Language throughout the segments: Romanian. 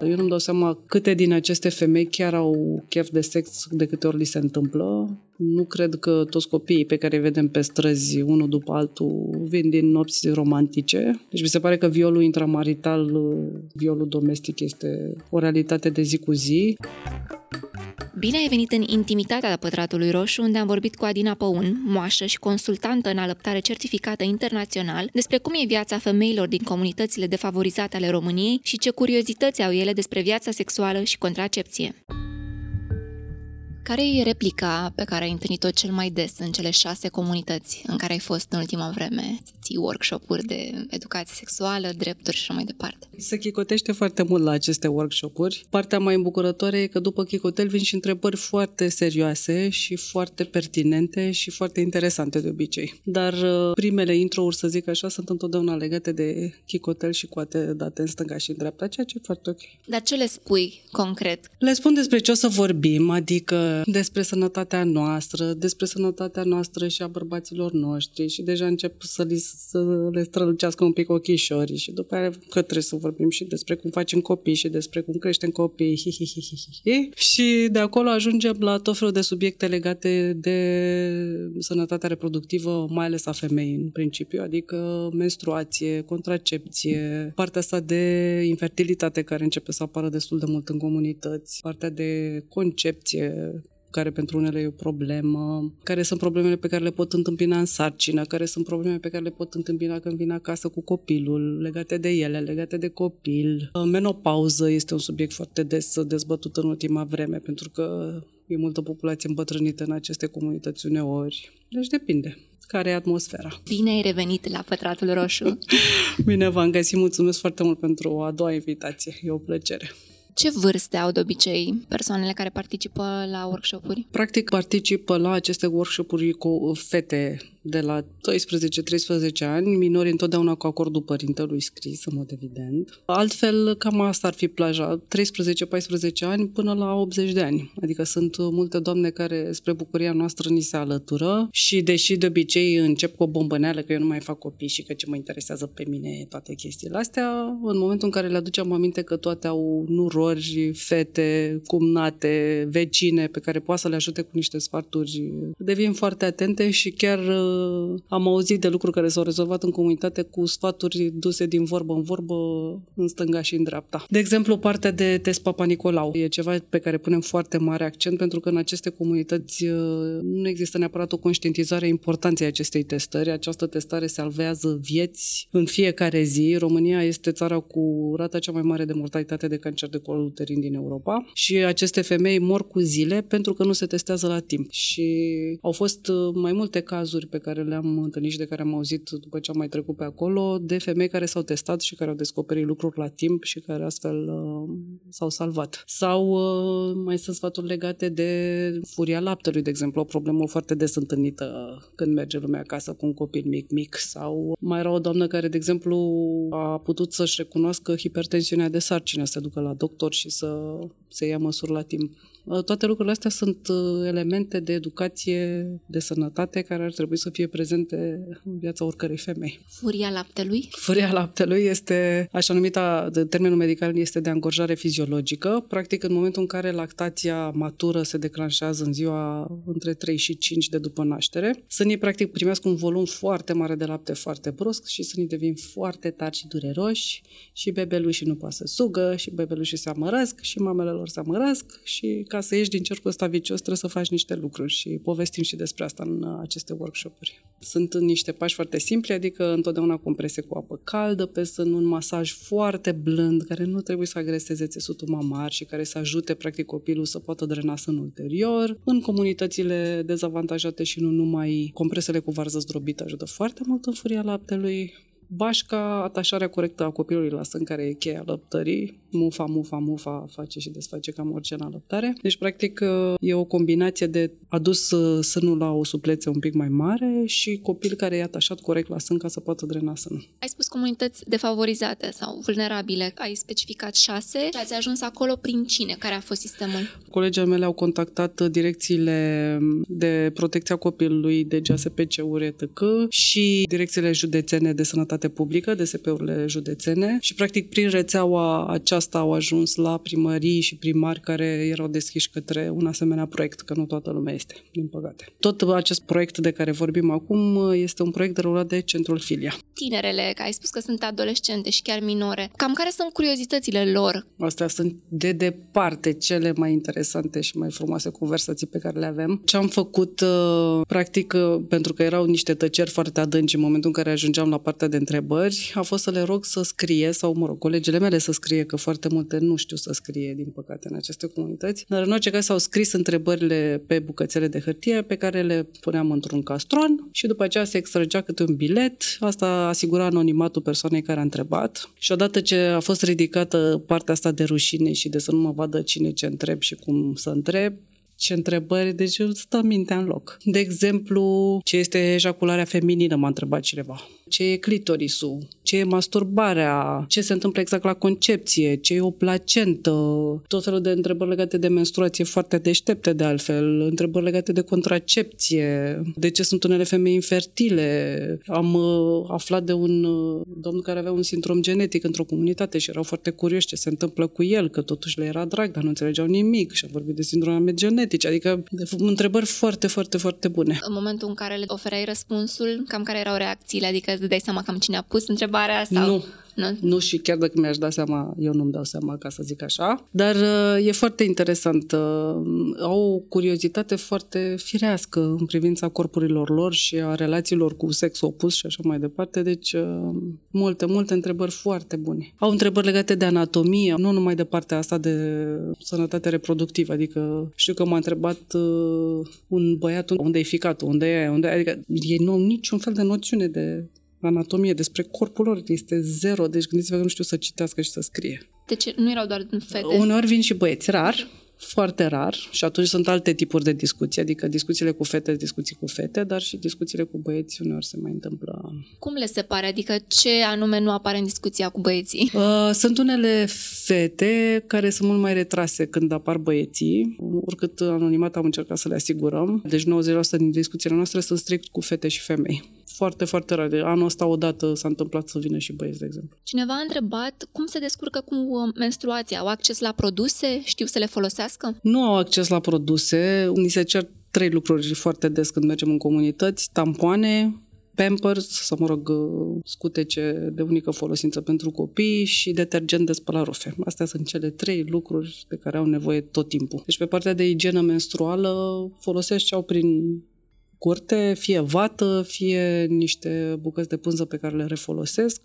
Eu nu-mi dau seama câte din aceste femei chiar au chef de sex de câte ori li se întâmplă. Nu cred că toți copiii pe care îi vedem pe străzi, unul după altul, vin din nopți romantice. Deci mi se pare că violul intramarital, violul domestic este o realitate de zi cu zi. Bine ai venit în intimitatea Pătratului Roșu, unde am vorbit cu Adina Păun, moașă și consultantă în alăptare certificată internațional, despre cum e viața femeilor din comunitățile defavorizate ale României și ce curiozități au ele despre viața sexuală și contracepție. Care e replica pe care ai întâlnit-o cel mai des în cele șase comunități în care ai fost în ultima vreme? Ții workshop-uri de educație sexuală, drepturi și așa mai departe. Se chicotește foarte mult la aceste workshop-uri. Partea mai îmbucurătoare e că după chicotel vin și întrebări foarte serioase și foarte pertinente și foarte interesante de obicei. Dar uh, primele intro-uri, să zic așa, sunt întotdeauna legate de chicotel și coate date în stânga și în dreapta, ceea ce e foarte ok. Dar ce le spui concret? Le spun despre ce o să vorbim, adică despre sănătatea noastră, despre sănătatea noastră și a bărbaților noștri și deja încep să, li, să le strălucească un pic ochișorii și după aia că trebuie să vorbim și despre cum facem copii și despre cum creștem copii hi, hi, hi, hi, hi. și de acolo ajungem la tot felul de subiecte legate de sănătatea reproductivă, mai ales a femeii în principiu, adică menstruație, contracepție, partea asta de infertilitate care începe să apară destul de mult în comunități, partea de concepție, care pentru unele e o problemă, care sunt problemele pe care le pot întâmpina în sarcină, care sunt probleme pe care le pot întâmpina când vin acasă cu copilul, legate de ele, legate de copil. Menopauză este un subiect foarte des dezbătut în ultima vreme, pentru că e multă populație îmbătrânită în aceste comunități uneori. Deci depinde care e atmosfera. Bine ai revenit la Pătratul Roșu! Bine v-am găsit, mulțumesc foarte mult pentru a doua invitație, e o plăcere. Ce vârste au de obicei persoanele care participă la workshopuri? Practic participă la aceste workshopuri cu fete de la 12-13 ani, minori întotdeauna cu acordul părintelui scris, în mod evident. Altfel, cam asta ar fi plaja, 13-14 ani până la 80 de ani. Adică sunt multe doamne care, spre bucuria noastră, ni se alătură și deși de obicei încep cu o bombăneală că eu nu mai fac copii și că ce mă interesează pe mine toate chestiile astea, în momentul în care le aducem aminte că toate au nurori, fete, cumnate, vecine pe care poate să le ajute cu niște sfaturi, devin foarte atente și chiar am auzit de lucruri care s-au rezolvat în comunitate cu sfaturi duse din vorbă în vorbă, în stânga și în dreapta. De exemplu, partea de test Papa Nicolau e ceva pe care punem foarte mare accent pentru că în aceste comunități uh, nu există neapărat o conștientizare a importanței acestei testări. Această testare salvează vieți în fiecare zi. România este țara cu rata cea mai mare de mortalitate de cancer de col uterin din Europa și aceste femei mor cu zile pentru că nu se testează la timp. Și au fost uh, mai multe cazuri pe care le-am întâlnit și de care am auzit după ce am mai trecut pe acolo, de femei care s-au testat și care au descoperit lucruri la timp și care astfel uh, s-au salvat. Sau uh, mai sunt sfaturi legate de furia laptelui, de exemplu, o problemă foarte des întâlnită când merge lumea acasă cu un copil mic-mic. Sau mai era o doamnă care, de exemplu, a putut să-și recunoască hipertensiunea de sarcină, să se ducă la doctor și să se ia măsuri la timp. Uh, toate lucrurile astea sunt uh, elemente de educație, de sănătate care ar trebui să fie prezente în viața oricărei femei. Furia laptelui? Furia laptelui este, așa numita, de termenul medical este de angorjare fiziologică. Practic, în momentul în care lactația matură se declanșează în ziua între 3 și 5 de după naștere, sânii practic primesc un volum foarte mare de lapte foarte brusc și sânii devin foarte tari și dureroși și bebelușii nu poate să sugă și bebelușii se amărăsc și mamele lor se amărăsc și ca să ieși din cercul ăsta vicios trebuie să faci niște lucruri și povestim și despre asta în uh, aceste workshopuri. Sunt niște pași foarte simpli, adică întotdeauna comprese cu apă caldă pe sân, un masaj foarte blând care nu trebuie să agreseze țesutul mamar și care să ajute practic copilul să poată drena sânul ulterior. În comunitățile dezavantajate și nu numai, compresele cu varză zdrobită ajută foarte mult în furia laptelui bașca, atașarea corectă a copilului la sân, care e cheia lăptării, mufa, mufa, mufa, face și desface cam orice în alăptare. Deci, practic, e o combinație de adus uh, sânul la o suplețe un pic mai mare și copil care e atașat corect la sân ca să poată drena sânul. Ai spus comunități defavorizate sau vulnerabile. Ai specificat șase și ați ajuns acolo prin cine? Care a fost sistemul? Colegii mele au contactat direcțiile de protecția copilului de GSPC-uri etc. și direcțiile județene de sănătate sănătate publică, DSP-urile județene și practic prin rețeaua aceasta au ajuns la primării și primari care erau deschiși către un asemenea proiect, că nu toată lumea este, din păcate. Tot acest proiect de care vorbim acum este un proiect derulat de Centrul Filia. Tinerele, că ai spus că sunt adolescente și chiar minore, cam care sunt curiozitățile lor? Astea sunt de departe cele mai interesante și mai frumoase conversații pe care le avem. Ce am făcut, uh, practic, uh, pentru că erau niște tăceri foarte adânci în momentul în care ajungeam la partea de întrebări, a fost să le rog să scrie, sau, mă rog, colegele mele să scrie, că foarte multe nu știu să scrie, din păcate, în aceste comunități. Dar, în orice caz, s-au scris întrebările pe bucățele de hârtie pe care le puneam într-un castron și după aceea se extragea câte un bilet. Asta asigura anonimatul persoanei care a întrebat. Și odată ce a fost ridicată partea asta de rușine și de să nu mă vadă cine ce întreb și cum să întreb, ce întrebări, deci stă mintea în loc. De exemplu, ce este ejacularea feminină, m-a întrebat cineva ce e clitorisul, ce e masturbarea, ce se întâmplă exact la concepție, ce e o placentă, tot felul de întrebări legate de menstruație foarte deștepte de altfel, întrebări legate de contracepție, de ce sunt unele femei infertile. Am uh, aflat de un uh, domn care avea un sindrom genetic într-o comunitate și erau foarte curioși ce se întâmplă cu el, că totuși le era drag, dar nu înțelegeau nimic și am vorbit de sindrome genetice, adică întrebări foarte, foarte, foarte bune. În momentul în care le oferai răspunsul, cam care erau reacțiile? Adică îți dai seama cam cine a pus întrebarea? Sau... Nu, nu? nu și chiar dacă mi-aș da seama, eu nu-mi dau seama ca să zic așa. Dar uh, e foarte interesant. Uh, au o curiozitate foarte firească în privința corpurilor lor și a relațiilor cu sex opus și așa mai departe. Deci uh, multe, multe întrebări foarte bune. Au întrebări legate de anatomie, nu numai de partea asta de sănătate reproductivă. Adică știu că m-a întrebat un băiat unde e ficatul, unde e, unde e. Adică ei nu au niciun fel de noțiune de anatomie, despre corpul lor este zero, deci gândiți-vă că nu știu să citească și să scrie. Deci nu erau doar fete? Uneori vin și băieți, rar, foarte rar și atunci sunt alte tipuri de discuții, adică discuțiile cu fete, discuții cu fete, dar și discuțiile cu băieți uneori se mai întâmplă. Cum le separe? Adică ce anume nu apare în discuția cu băieții? Uh, sunt unele fete care sunt mult mai retrase când apar băieții, oricât anonimat am încercat să le asigurăm. Deci 90% din discuțiile noastre sunt strict cu fete și femei. Foarte, foarte rar. De anul ăsta odată s-a întâmplat să vină și băieți, de exemplu. Cineva a întrebat cum se descurcă cu uh, menstruația. Au acces la produse? Știu să le folosească? Nu au acces la produse. Ni se cer trei lucruri foarte des când mergem în comunități. Tampoane, Pampers, sau mă rog, uh, scutece de unică folosință pentru copii și detergent de spălat rufe. Astea sunt cele trei lucruri de care au nevoie tot timpul. Deci pe partea de igienă menstruală folosești ce au prin curte, fie vată, fie niște bucăți de pânză pe care le refolosesc,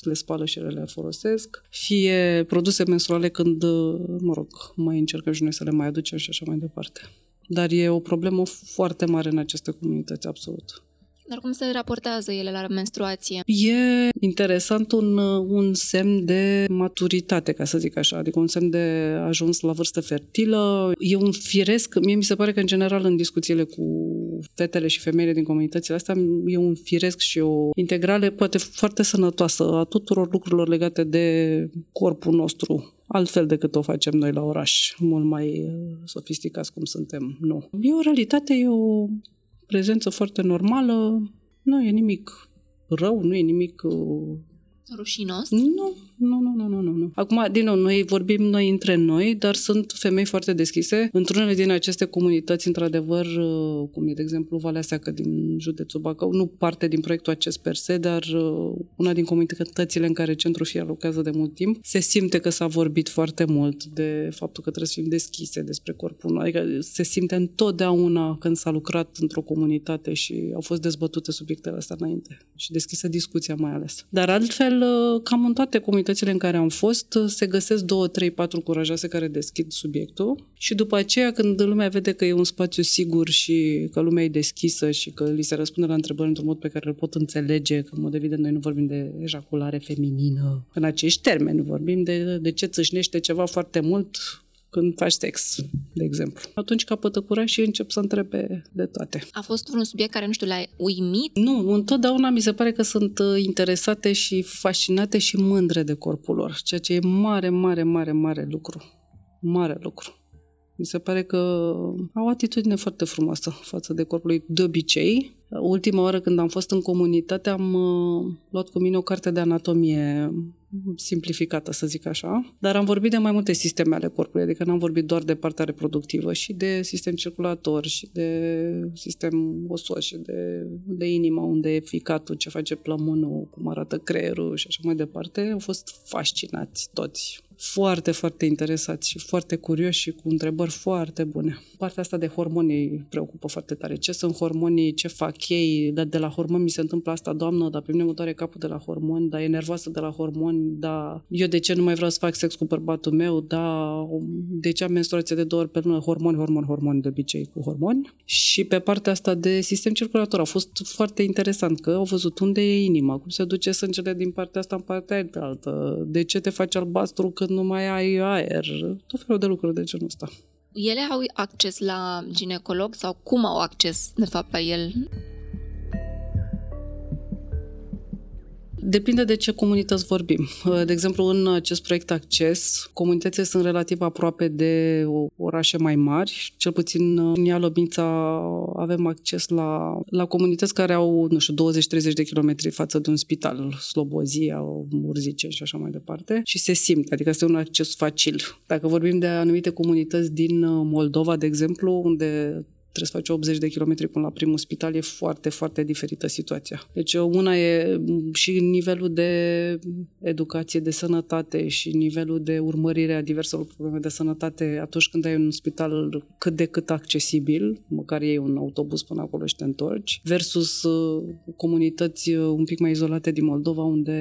le spală și le folosesc, fie produse menstruale când, mă rog, mai încercăm și noi să le mai aducem și așa mai departe. Dar e o problemă foarte mare în aceste comunități, absolut. Dar cum se raportează ele la menstruație? E interesant un, un semn de maturitate, ca să zic așa, adică un semn de ajuns la vârstă fertilă. E un firesc, mie mi se pare că în general în discuțiile cu fetele și femeile din comunitățile astea e un firesc și o integrale poate foarte sănătoasă a tuturor lucrurilor legate de corpul nostru, altfel decât o facem noi la oraș, mult mai sofisticați cum suntem. Nu. E o realitate, e o prezență foarte normală, nu e nimic rău, nu e nimic... Uh, Rușinos? Nu, nu, nu, nu, nu, nu, nu. Acum, din nou, noi vorbim noi între noi, dar sunt femei foarte deschise. Într-unele din aceste comunități, într-adevăr, uh, cum e, de exemplu, Valea Seacă din județul Bacău, nu parte din proiectul acest per se, dar uh, una din comunitățile în care Centrul FIA lucrează de mult timp, se simte că s-a vorbit foarte mult de faptul că trebuie să fim deschise despre corpul nostru. Adică se simte întotdeauna când s-a lucrat într-o comunitate și au fost dezbătute subiectele astea înainte și deschisă discuția mai ales. Dar altfel, uh, cam în toate comunitățile comunitățile în care am fost, se găsesc două, trei, patru curajoase care deschid subiectul și după aceea când lumea vede că e un spațiu sigur și că lumea e deschisă și că li se răspunde la întrebări într-un mod pe care îl pot înțelege, că în mod evident noi nu vorbim de ejaculare feminină în acești termeni, vorbim de, de ce țâșnește ceva foarte mult când faci sex, de exemplu. Atunci capătă curaj și încep să întrebe de toate. A fost un subiect care, nu știu, l-a uimit? Nu, întotdeauna mi se pare că sunt uh, interesate și fascinate și mândre de corpul lor, ceea ce e mare, mare, mare, mare lucru. Mare lucru. Mi se pare că au o atitudine foarte frumoasă față de corpul lui de obicei. Ultima oară când am fost în comunitate am uh, luat cu mine o carte de anatomie simplificată, să zic așa, dar am vorbit de mai multe sisteme ale corpului, adică n-am vorbit doar de partea reproductivă și de sistem circulator și de sistem osos și de, de inimă, unde e ficatul, ce face plămânul, cum arată creierul și așa mai departe. Au fost fascinați toți foarte, foarte interesați și foarte curioși și cu întrebări foarte bune. Partea asta de hormoni îi preocupă foarte tare. Ce sunt hormonii, ce fac ei, dar de la hormoni mi se întâmplă asta, doamnă, dar pe mine mă doare capul de la hormoni, dar e nervoasă de la hormoni, da, eu de ce nu mai vreau să fac sex cu bărbatul meu, da, de ce am menstruație de două ori pe lună, hormoni, hormoni, hormoni, de obicei cu hormoni. Și pe partea asta de sistem circulator a fost foarte interesant că au văzut unde e inima, cum se duce sângele din partea asta în partea altă, de ce te faci albastru când nu mai ai aer, tot felul de lucruri de genul ăsta. Ele au acces la ginecolog sau cum au acces, de fapt, la el? Depinde de ce comunități vorbim. De exemplu, în acest proiect Acces, comunitățile sunt relativ aproape de orașe mai mari. Cel puțin în Ialomița avem acces la, la comunități care au, nu știu, 20-30 de kilometri față de un spital, Slobozia, Murzice și așa mai departe. Și se simte, adică este un acces facil. Dacă vorbim de anumite comunități din Moldova, de exemplu, unde trebuie să faci 80 de kilometri până la primul spital, e foarte, foarte diferită situația. Deci una e și nivelul de educație, de sănătate și nivelul de urmărire a diverselor probleme de sănătate atunci când ai un spital cât de cât accesibil, măcar iei un autobuz până acolo și te întorci, versus uh, comunități uh, un pic mai izolate din Moldova, unde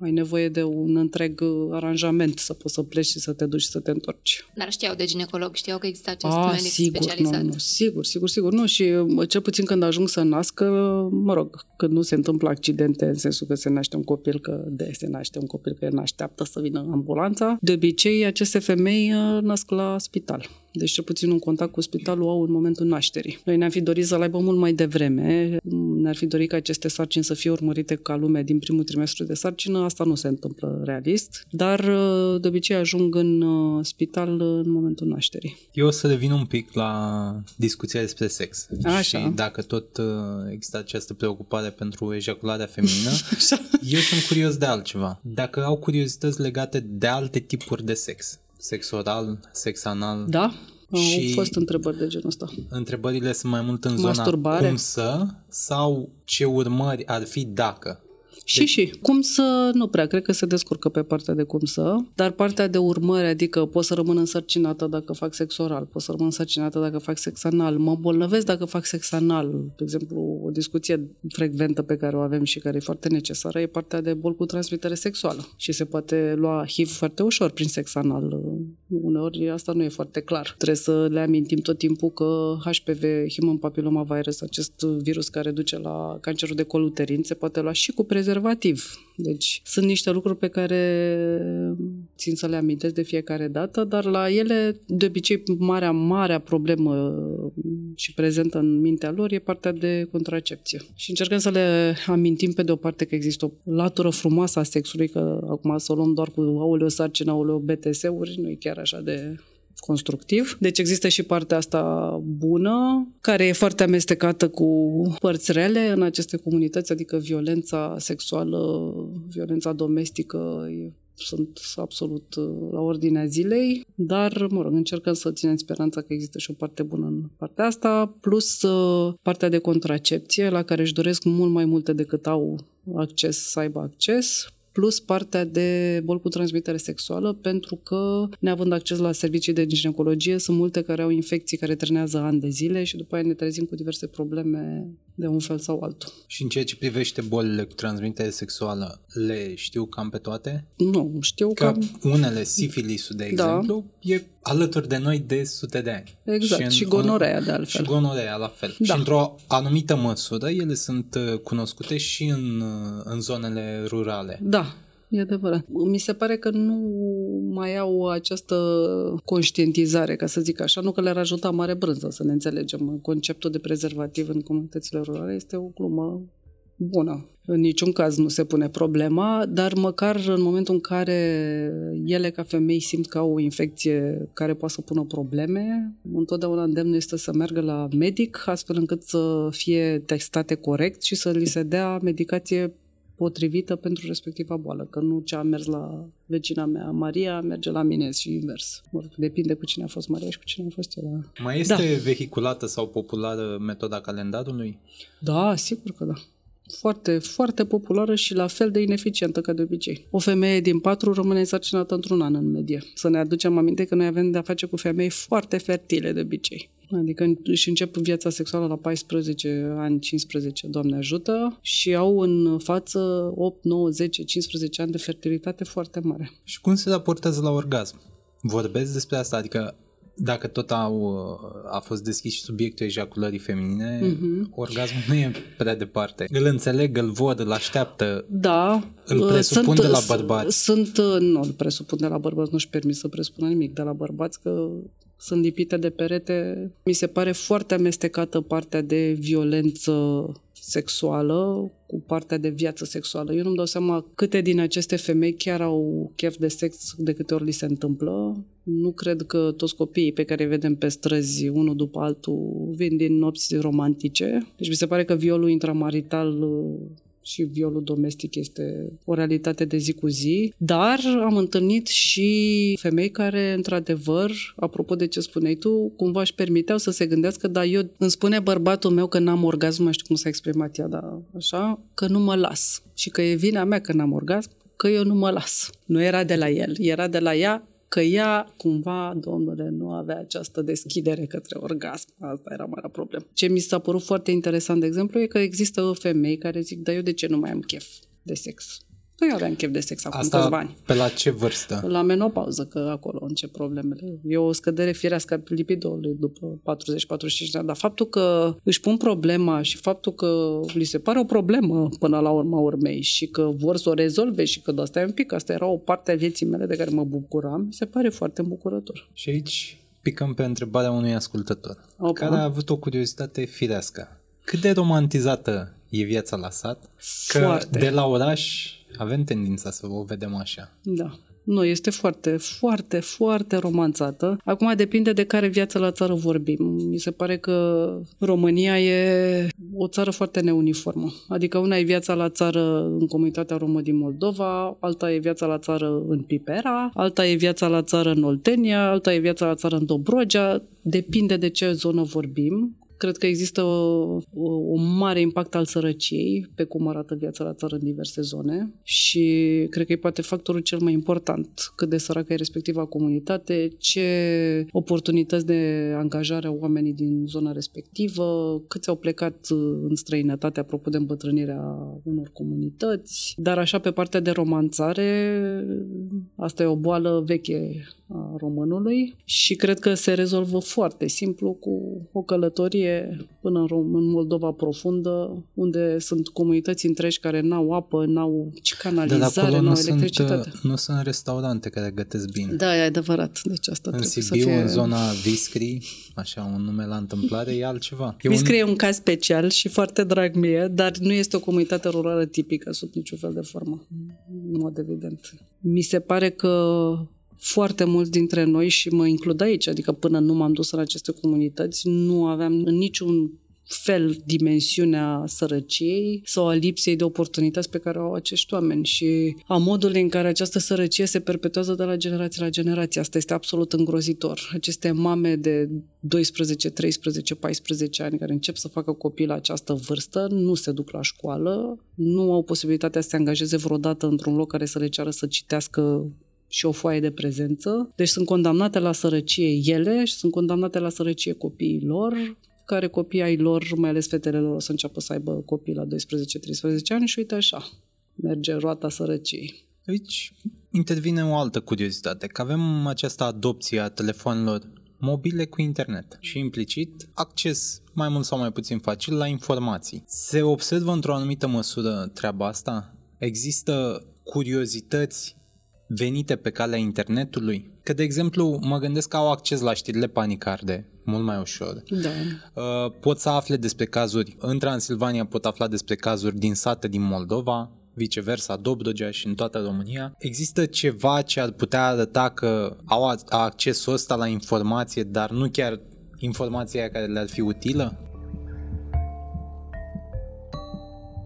ai nevoie de un întreg uh, aranjament să poți să pleci și să te duci și să te întorci. Dar știau de ginecolog, știau că există acest A, medic sigur, specializat. Nu, nu, sigur, sigur, sigur, sigur. Nu, și cel puțin când ajung să nască, mă rog, când nu se întâmplă accidente în sensul că se naște un copil, că de se naște un copil, că el așteaptă să vină ambulanța, de obicei aceste femei uh, nasc la spital. Deci cel puțin un contact cu spitalul au în momentul nașterii. Noi ne-am fi dorit să-l aibă mult mai devreme, ne-ar fi dorit ca aceste sarcini să fie urmărite ca lume din primul trimestru de sarcină, asta nu se întâmplă realist, dar uh, de obicei ajung în uh, spital în momentul nașterii. Eu o să revin un pic la discuția despre sex. Așa. Și dacă tot uh, există această preocupare pentru ejacularea feminină, eu sunt curios de altceva. Dacă au curiozități legate de alte tipuri de sex, sex oral, sex anal. Da, și au fost întrebări de genul ăsta. Întrebările sunt mai mult în zona Masturbare. cum să sau ce urmări ar fi dacă. Și deci... și. Cum să, nu prea, cred că se descurcă pe partea de cum să, dar partea de urmări, adică pot să rămân însărcinată dacă fac sex oral, pot să rămân însărcinată dacă fac sex anal, mă bolnăvesc dacă fac sex anal. De exemplu, o discuție frecventă pe care o avem și care e foarte necesară e partea de bol cu transmitere sexuală și se poate lua HIV foarte ușor prin sex anal. Uneori asta nu e foarte clar. Trebuie să le amintim tot timpul că HPV, Human Papilloma Virus, acest virus care duce la cancerul de col uterin, se poate lua și cu prezervativ prezervativ. Deci sunt niște lucruri pe care țin să le amintesc de fiecare dată, dar la ele, de obicei, marea, marea problemă și prezentă în mintea lor e partea de contracepție. Și încercăm să le amintim pe de o parte că există o latură frumoasă a sexului, că acum să o luăm doar cu auleo sarcină, auleo BTS-uri, nu e chiar așa de constructiv. Deci există și partea asta bună, care e foarte amestecată cu părți rele în aceste comunități, adică violența sexuală, violența domestică, sunt absolut uh, la ordinea zilei, dar, mă rog, încercăm să ținem speranța că există și o parte bună în partea asta, plus uh, partea de contracepție, la care își doresc mult mai multe decât au acces, să aibă acces, plus partea de boli cu transmitere sexuală, pentru că, neavând acces la servicii de ginecologie, sunt multe care au infecții care trenează ani de zile și după aia ne trezim cu diverse probleme de un fel sau altul. Și în ceea ce privește bolile cu transmitere sexuală, le știu cam pe toate? Nu, știu că cam... unele, sifilisul, de da. exemplu, da. e alături de noi de sute de ani. Exact, și, în, și gonorea de altfel. Și gonorea la fel. Da. Și într-o anumită măsură ele sunt uh, cunoscute și în, uh, în zonele rurale. Da, E adevărat. Mi se pare că nu mai au această conștientizare, ca să zic așa, nu că le-ar ajuta mare brânză să ne înțelegem. Conceptul de prezervativ în comunitățile rurale este o glumă bună. În niciun caz nu se pune problema, dar măcar în momentul în care ele ca femei simt că au o infecție care poate să pună probleme, întotdeauna îndemnul este să meargă la medic astfel încât să fie testate corect și să li se dea medicație potrivită pentru respectiva boală, că nu ce a mers la vecina mea, Maria, merge la mine și invers. Depinde cu cine a fost Maria și cu cine a fost ea. Mai este da. vehiculată sau populară metoda calendarului? Da, sigur că da foarte, foarte populară și la fel de ineficientă ca de obicei. O femeie din patru rămâne însărcinată într-un an în medie. Să ne aducem aminte că noi avem de-a face cu femei foarte fertile de obicei. Adică își încep viața sexuală la 14 ani, 15, Doamne ajută, și au în față 8, 9, 10, 15 ani de fertilitate foarte mare. Și cum se raportează la orgasm? Vorbesc despre asta? Adică dacă tot au, a fost deschis și subiectul ejaculării feminine, uh-huh. orgasmul nu e prea departe. Îl înțeleg, îl văd, îl așteaptă. Da. Îl presupun sunt, de la bărbați. Sunt, nu, îl presupun de la bărbați, nu-și permis să presupună nimic de la bărbați, că sunt lipite de perete. Mi se pare foarte amestecată partea de violență sexuală cu partea de viață sexuală. Eu nu-mi dau seama câte din aceste femei chiar au chef de sex de câte ori li se întâmplă. Nu cred că toți copiii pe care îi vedem pe străzi, unul după altul, vin din nopți romantice. Deci mi se pare că violul intramarital și violul domestic este o realitate de zi cu zi, dar am întâlnit și femei care, într-adevăr, apropo de ce spuneai tu, cumva își permiteau să se gândească, dar eu îmi spune bărbatul meu că n-am orgasm, nu mai știu cum s-a exprimat ea, dar așa, că nu mă las și că e vina mea că n-am orgasm, că eu nu mă las. Nu era de la el, era de la ea că ea, cumva, domnule, nu avea această deschidere către orgasm. Asta era marea problemă. Ce mi s-a părut foarte interesant, de exemplu, e că există femei care zic, dar eu de ce nu mai am chef de sex? Nu eu aveam chef de sex acum Asta câțiva ani. pe la ce vârstă? La menopauză, că acolo încep problemele. E o scădere firească a lipidului după 40-45 de ani, dar faptul că își pun problema și faptul că li se pare o problemă până la urma urmei și că vor să o rezolve și că de asta e un pic, asta era o parte a vieții mele de care mă bucuram, mi se pare foarte îmbucurător. Și aici picăm pe întrebarea unui ascultător, Opa. care a avut o curiozitate firească. Cât de romantizată e viața la sat? Că Foarte. de la oraș avem tendința să o vedem așa. Da. Nu, este foarte, foarte, foarte romanțată. Acum depinde de care viață la țară vorbim. Mi se pare că România e o țară foarte neuniformă. Adică una e viața la țară în comunitatea romă din Moldova, alta e viața la țară în Pipera, alta e viața la țară în Oltenia, alta e viața la țară în Dobrogea. Depinde de ce zonă vorbim. Cred că există o, o, mare impact al sărăciei pe cum arată viața la țară în diverse zone și cred că e poate factorul cel mai important cât de săracă e respectiva comunitate, ce oportunități de angajare au oamenii din zona respectivă, câți au plecat în străinătate apropo de îmbătrânirea unor comunități, dar așa pe partea de romanțare, asta e o boală veche a românului și cred că se rezolvă foarte simplu cu o călătorie până în, Rom- în Moldova profundă, unde sunt comunități întregi care n-au apă, n-au canalizare, n-au electricitate. Sunt, nu sunt restaurante care gătesc bine. Da, e adevărat. Deci asta în Sibiu, să fie... în zona Viscri, așa un nume la întâmplare, e altceva. E Viscri un... e un caz special și foarte drag mie, dar nu este o comunitate rurală tipică sub niciun fel de formă, în mod evident. Mi se pare că foarte mulți dintre noi și mă includ aici, adică până nu m-am dus în aceste comunități, nu aveam în niciun fel dimensiunea sărăciei sau a lipsei de oportunități pe care au acești oameni și a modului în care această sărăcie se perpetuează de la generație la generație. Asta este absolut îngrozitor. Aceste mame de 12, 13, 14 ani care încep să facă copii la această vârstă nu se duc la școală, nu au posibilitatea să se angajeze vreodată într-un loc care să le ceară să citească și o foaie de prezență. Deci sunt condamnate la sărăcie ele și sunt condamnate la sărăcie copiii lor, care copiii ai lor, mai ales fetele lor, o să înceapă să aibă copii la 12-13 ani și uite așa, merge roata sărăciei. Aici intervine o altă curiozitate, că avem această adopție a telefonelor mobile cu internet și implicit acces mai mult sau mai puțin facil la informații. Se observă într-o anumită măsură treaba asta? Există curiozități venite pe calea internetului? Că, de exemplu, mă gândesc că au acces la știrile panicarde mult mai ușor. Da. Uh, pot să afle despre cazuri, în Transilvania pot afla despre cazuri din sate din Moldova, viceversa, Dobrogea și în toată România. Există ceva ce ar putea arăta că au accesul ăsta la informație, dar nu chiar informația care le-ar fi utilă?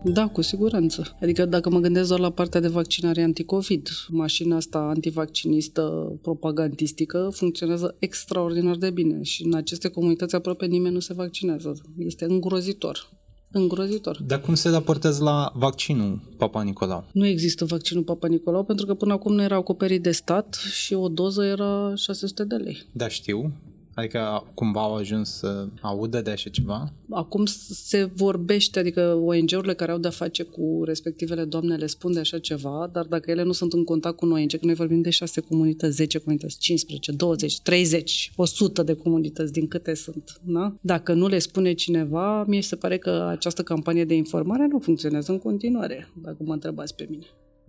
Da, cu siguranță. Adică dacă mă gândesc doar la partea de vaccinare anticovid, mașina asta antivaccinistă propagandistică funcționează extraordinar de bine și în aceste comunități aproape nimeni nu se vaccinează. Este îngrozitor. Îngrozitor. Dar cum se raportează la vaccinul Papa Nicolau? Nu există vaccinul Papa Nicolau pentru că până acum nu era acoperit de stat și o doză era 600 de lei. Da, știu. Adică cumva au ajuns să audă de așa ceva? Acum se vorbește, adică ONG-urile care au de-a face cu respectivele doamne le spun de așa ceva, dar dacă ele nu sunt în contact cu noi, că noi vorbim de șase comunități, 10 comunități, 15, 20, 30, 100 de comunități din câte sunt, da? Dacă nu le spune cineva, mie se pare că această campanie de informare nu funcționează în continuare, dacă mă întrebați pe mine.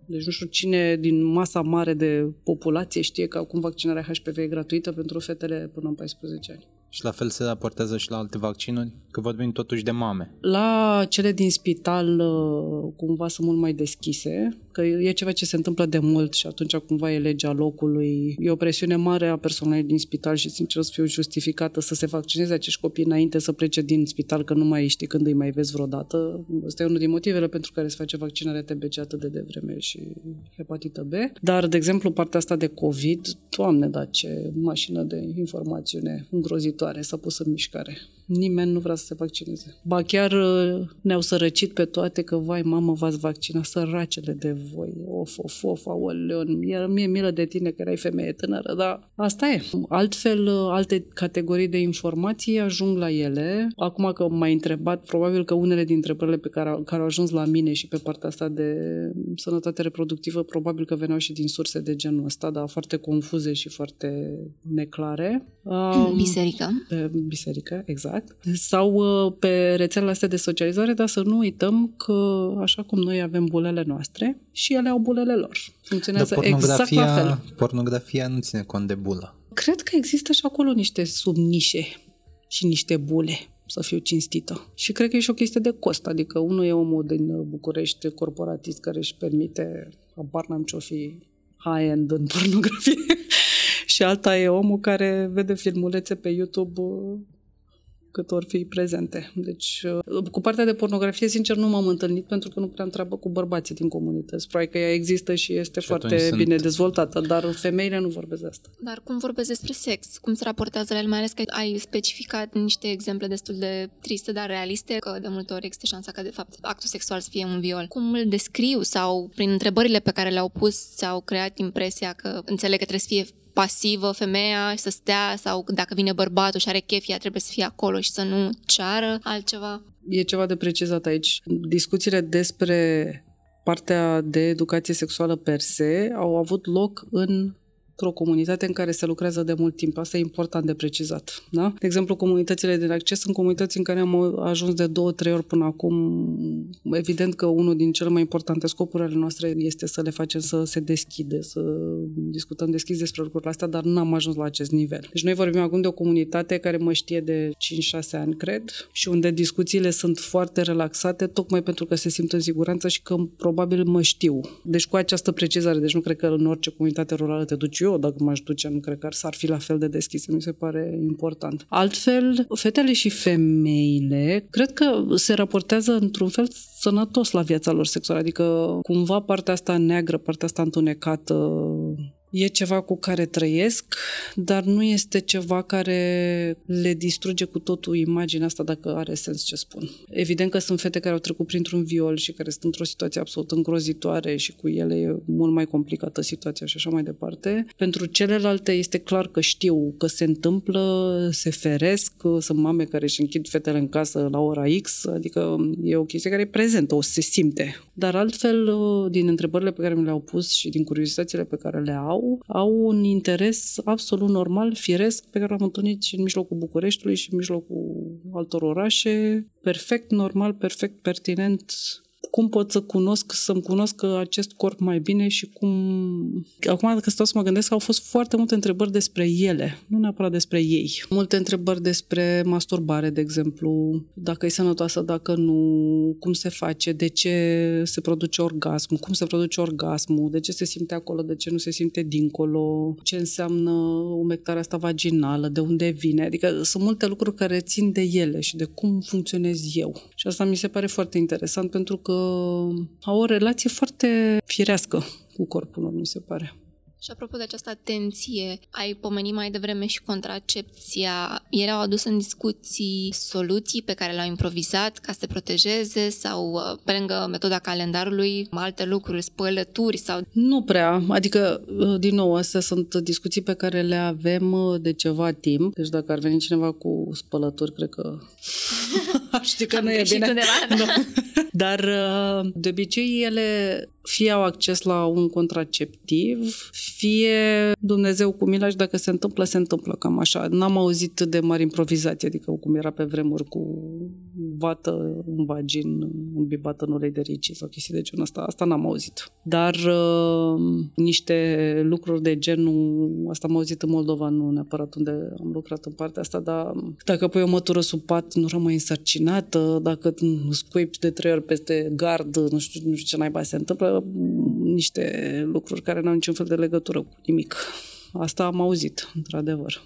Deci nu știu cine din masa mare de populație știe că acum vaccinarea HPV e gratuită pentru fetele până în 14 ani. Și la fel se raportează și la alte vaccinuri? Că vorbim totuși de mame. La cele din spital uh, cumva sunt mult mai deschise, că e ceva ce se întâmplă de mult și atunci cumva e legea locului. E o presiune mare a personalului din spital și sincer să fiu justificată să se vaccineze acești copii înainte să plece din spital, că nu mai știi când îi mai vezi vreodată. Asta e unul din motivele pentru care se face vaccinarea TBC atât de devreme și hepatită B. Dar, de exemplu, partea asta de COVID, Doamne, da, ce mașină de informațiune îngrozitoare s-a pus în mișcare. Nimeni nu vrea să se vaccineze. Ba chiar uh, ne-au sărăcit pe toate că, vai, mamă, v-ați vaccinat, săracele de voi. Of, of, of, aoleu, mi-e mie milă de tine că erai femeie tânără, dar asta e. Altfel, uh, alte categorii de informații ajung la ele. Acum că m-ai întrebat, probabil că unele dintre întrebările pe care, care au ajuns la mine și pe partea asta de sănătate reproductivă, probabil că veneau și din surse de genul ăsta, dar foarte confuze și foarte neclare. Biserică. Pe biserică, exact. Sau uh, pe rețelele astea de socializare, dar să nu uităm că așa cum noi avem bulele noastre, și ele au bulele lor. Funcționează exact la fel. Pornografia nu ține cont de bulă. Cred că există și acolo niște subnișe și niște bule să fiu cinstită. Și cred că e și o chestie de cost, adică unul e omul din București corporatist care își permite, abar n-am ce-o fi high-end în pornografie, și alta e omul care vede filmulețe pe YouTube cât ori fi prezente. Deci, uh, cu partea de pornografie, sincer, nu m-am întâlnit pentru că nu prea am treabă cu bărbații din comunități. Probabil că ea există și este și foarte bine sunt... dezvoltată, dar femeile nu vorbesc de asta. Dar cum vorbesc despre sex? Cum se raportează la el? Mai ales că ai specificat niște exemple destul de triste, dar realiste, că de multe ori există șansa ca, de fapt, actul sexual să fie un viol. Cum îl descriu sau prin întrebările pe care le-au pus ți-au creat impresia că înțeleg că trebuie să fie pasivă femeia și să stea sau dacă vine bărbatul și are chef, ea trebuie să fie acolo și să nu ceară altceva? E ceva de precizat aici. Discuțiile despre partea de educație sexuală per se au avut loc în într-o comunitate în care se lucrează de mult timp. Asta e important de precizat. Da? De exemplu, comunitățile de acces sunt comunități în care am ajuns de două, trei ori până acum. Evident că unul din cele mai importante scopuri ale noastre este să le facem să se deschide, să discutăm deschis despre lucrurile astea, dar nu am ajuns la acest nivel. Deci noi vorbim acum de o comunitate care mă știe de 5-6 ani, cred, și unde discuțiile sunt foarte relaxate, tocmai pentru că se simt în siguranță și că probabil mă știu. Deci cu această precizare, deci nu cred că în orice comunitate rurală te duci eu, dacă m-aș duce, nu cred că s-ar fi la fel de deschis, mi se pare important. Altfel, fetele și femeile, cred că se raportează într-un fel sănătos la viața lor sexuală, adică cumva partea asta neagră, partea asta întunecată, E ceva cu care trăiesc, dar nu este ceva care le distruge cu totul imaginea asta, dacă are sens ce spun. Evident că sunt fete care au trecut printr-un viol și care sunt într-o situație absolut îngrozitoare și cu ele e mult mai complicată situația și așa mai departe. Pentru celelalte este clar că știu că se întâmplă, se feresc, sunt mame care își închid fetele în casă la ora X, adică e o chestie care e prezentă, o se simte. Dar altfel, din întrebările pe care mi le-au pus și din curiozitățile pe care le au, au, au un interes absolut normal, firesc, pe care l-am întâlnit și în mijlocul Bucureștiului și în mijlocul altor orașe, perfect normal, perfect pertinent cum pot să cunosc, să-mi cunosc acest corp mai bine și cum... Acum, dacă stau să mă gândesc, au fost foarte multe întrebări despre ele, nu neapărat despre ei. Multe întrebări despre masturbare, de exemplu, dacă e sănătoasă, dacă nu, cum se face, de ce se produce orgasm, cum se produce orgasmul, de ce se simte acolo, de ce nu se simte dincolo, ce înseamnă umectarea asta vaginală, de unde vine. Adică sunt multe lucruri care țin de ele și de cum funcționez eu. Și asta mi se pare foarte interesant pentru că au o relație foarte firească cu corpul lor, mi se pare. Și apropo de această atenție, ai pomenit mai devreme și contracepția. Ele au adus în discuții soluții pe care le-au improvizat ca să se protejeze sau, uh, pe lângă metoda calendarului, alte lucruri, spălături sau... Nu prea. Adică, uh, din nou, astea sunt discuții pe care le avem uh, de ceva timp. Deci dacă ar veni cineva cu spălături, cred că știi că nu e bine. Undeva, da. Dar de obicei ele fie au acces la un contraceptiv, fie Dumnezeu cu mila și dacă se întâmplă, se întâmplă cam așa. N-am auzit de mari improvizații, adică cum era pe vremuri cu vată în vagin, îmbibată în ulei de ricci sau chestii de genul ăsta. Asta n-am auzit. Dar uh, niște lucruri de genul, asta am auzit în Moldova, nu neapărat unde am lucrat în partea asta, dar dacă pui o mătură sub pat, nu rămâi însărcinată, dacă scuipi de trei ori peste gard, nu știu, nu știu ce naiba se întâmplă, niște lucruri care nu au niciun fel de legătură cu nimic. Asta am auzit, într-adevăr.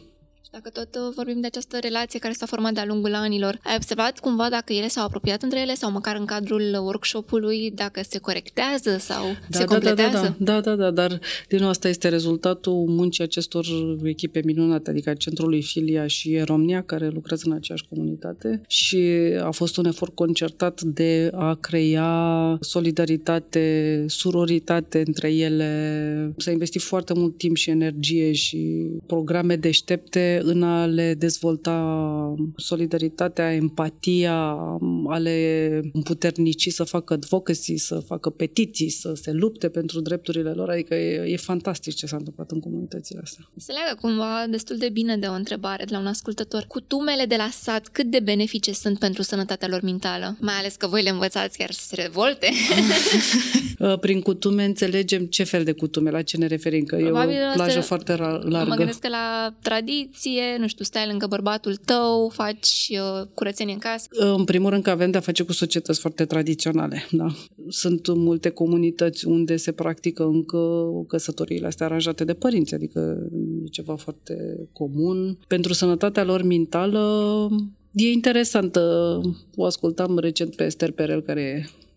Dacă tot uh, vorbim de această relație care s-a format de-a lungul anilor, ai observat cumva dacă ele s-au apropiat între ele sau măcar în cadrul workshopului, dacă se corectează sau da, se da, completează? Da, da, da, da, da, dar din nou asta este rezultatul muncii acestor echipe minunate, adică Centrului Filia și Romnia, care lucrează în aceeași comunitate și a fost un efort concertat de a crea solidaritate, suroritate între ele. S-a investit foarte mult timp și energie și programe deștepte în a le dezvolta solidaritatea, empatia, a le împuternici să facă advocacy, să facă petiții, să se lupte pentru drepturile lor. Adică e, e fantastic ce s-a întâmplat în comunitățile astea. Se leagă cumva destul de bine de o întrebare de la un ascultător. Cutumele de la sat cât de benefice sunt pentru sănătatea lor mentală? Mai ales că voi le învățați chiar să se revolte. Prin cutume înțelegem ce fel de cutume, la ce ne referim, că Probabil e o plajă se... foarte largă. Mă gândesc că la tradiție familie, nu știu, stai lângă bărbatul tău, faci uh, curățenie în casă? În primul rând că avem de-a face cu societăți foarte tradiționale, da. Sunt multe comunități unde se practică încă căsătoriile astea aranjate de părinți, adică e ceva foarte comun. Pentru sănătatea lor mentală E interesant. O ascultam recent pe Esther Perel, care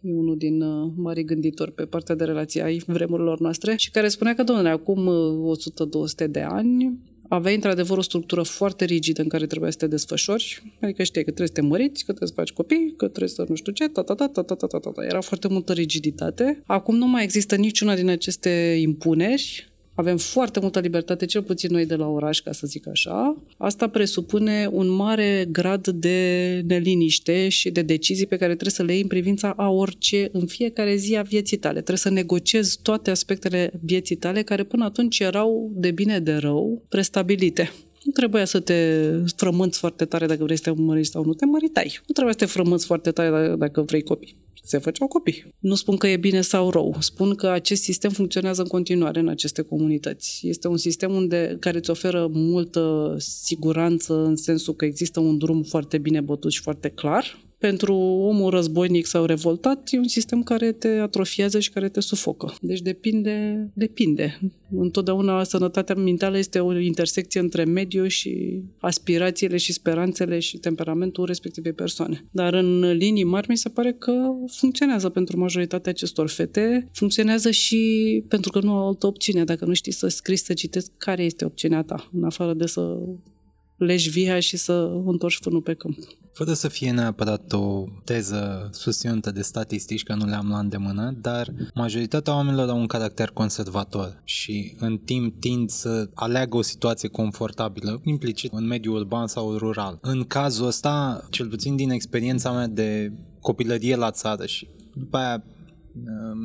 e unul din uh, mari gânditori pe partea de relații ai vremurilor noastre și care spunea că, domnule, acum 100-200 de ani aveai într-adevăr o structură foarte rigidă în care trebuia să te desfășori, adică știi că trebuie să te măriți, că trebuie să faci copii, că trebuie să nu știu ce, ta, ta, ta, ta, ta, ta, ta, ta. Era foarte multă rigiditate. Acum nu mai există niciuna din aceste impuneri, avem foarte multă libertate, cel puțin noi de la oraș, ca să zic așa. Asta presupune un mare grad de neliniște și de decizii pe care trebuie să le iei în privința a orice în fiecare zi a vieții tale. Trebuie să negociezi toate aspectele vieții tale care până atunci erau de bine de rău prestabilite. Nu trebuia să te frămânți foarte tare dacă vrei să te măriți sau nu te măritai. Nu trebuia să te frămânți foarte tare dacă vrei copii se făceau copii. Nu spun că e bine sau rău, spun că acest sistem funcționează în continuare în aceste comunități. Este un sistem unde, care îți oferă multă siguranță în sensul că există un drum foarte bine bătut și foarte clar, pentru omul războinic sau revoltat, e un sistem care te atrofiază și care te sufocă. Deci depinde, depinde. Întotdeauna sănătatea mentală este o intersecție între mediu și aspirațiile și speranțele și temperamentul respectivei persoane. Dar în linii mari mi se pare că funcționează pentru majoritatea acestor fete. Funcționează și pentru că nu au altă opțiune. Dacă nu știi să scrii, să citesc, care este opțiunea ta, în afară de să leși via și să întorci fânul pe câmp. Fără să fie neapărat o teză susținută de statistici, că nu le-am la îndemână, dar majoritatea oamenilor au un caracter conservator și în timp tind să aleagă o situație confortabilă, implicit în mediul urban sau rural. În cazul ăsta, cel puțin din experiența mea de copilărie la țară și după aia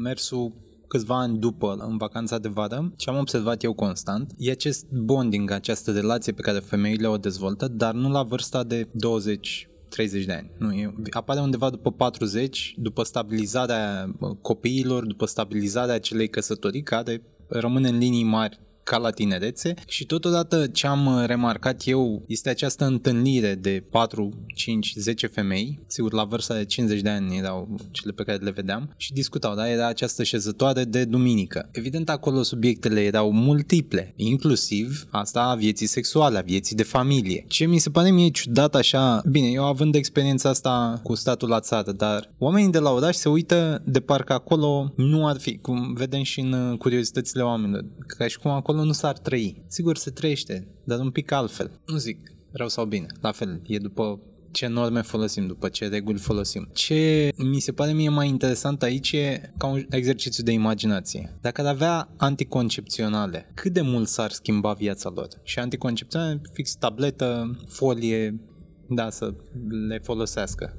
mersul câțiva ani după, în vacanța de vară, ce am observat eu constant, e acest bonding, această relație pe care femeile o dezvoltă, dar nu la vârsta de 20 30 de ani. Nu, e, apare undeva după 40, după stabilizarea copiilor, după stabilizazarea acelei căsătorii care rămâne în linii mari ca la tinerețe și totodată ce am uh, remarcat eu este această întâlnire de 4, 5, 10 femei, sigur la vârsta de 50 de ani erau cele pe care le vedeam și discutau, da, era această șezătoare de duminică. Evident acolo subiectele erau multiple, inclusiv asta a vieții sexuale, a vieții de familie. Ce mi se pare mie ciudat așa, bine, eu având experiența asta cu statul la țară, dar oamenii de la oraș se uită de parcă acolo nu ar fi, cum vedem și în uh, curiozitățile oamenilor, ca și cum acolo nu s-ar trăi. Sigur se trăiește, dar un pic altfel. Nu zic rău sau bine, la fel, e după ce norme folosim, după ce reguli folosim. Ce mi se pare mie mai interesant aici e ca un exercițiu de imaginație. Dacă ar avea anticoncepționale, cât de mult s-ar schimba viața lor? Și anticoncepționale, fix tabletă, folie, da, să le folosească.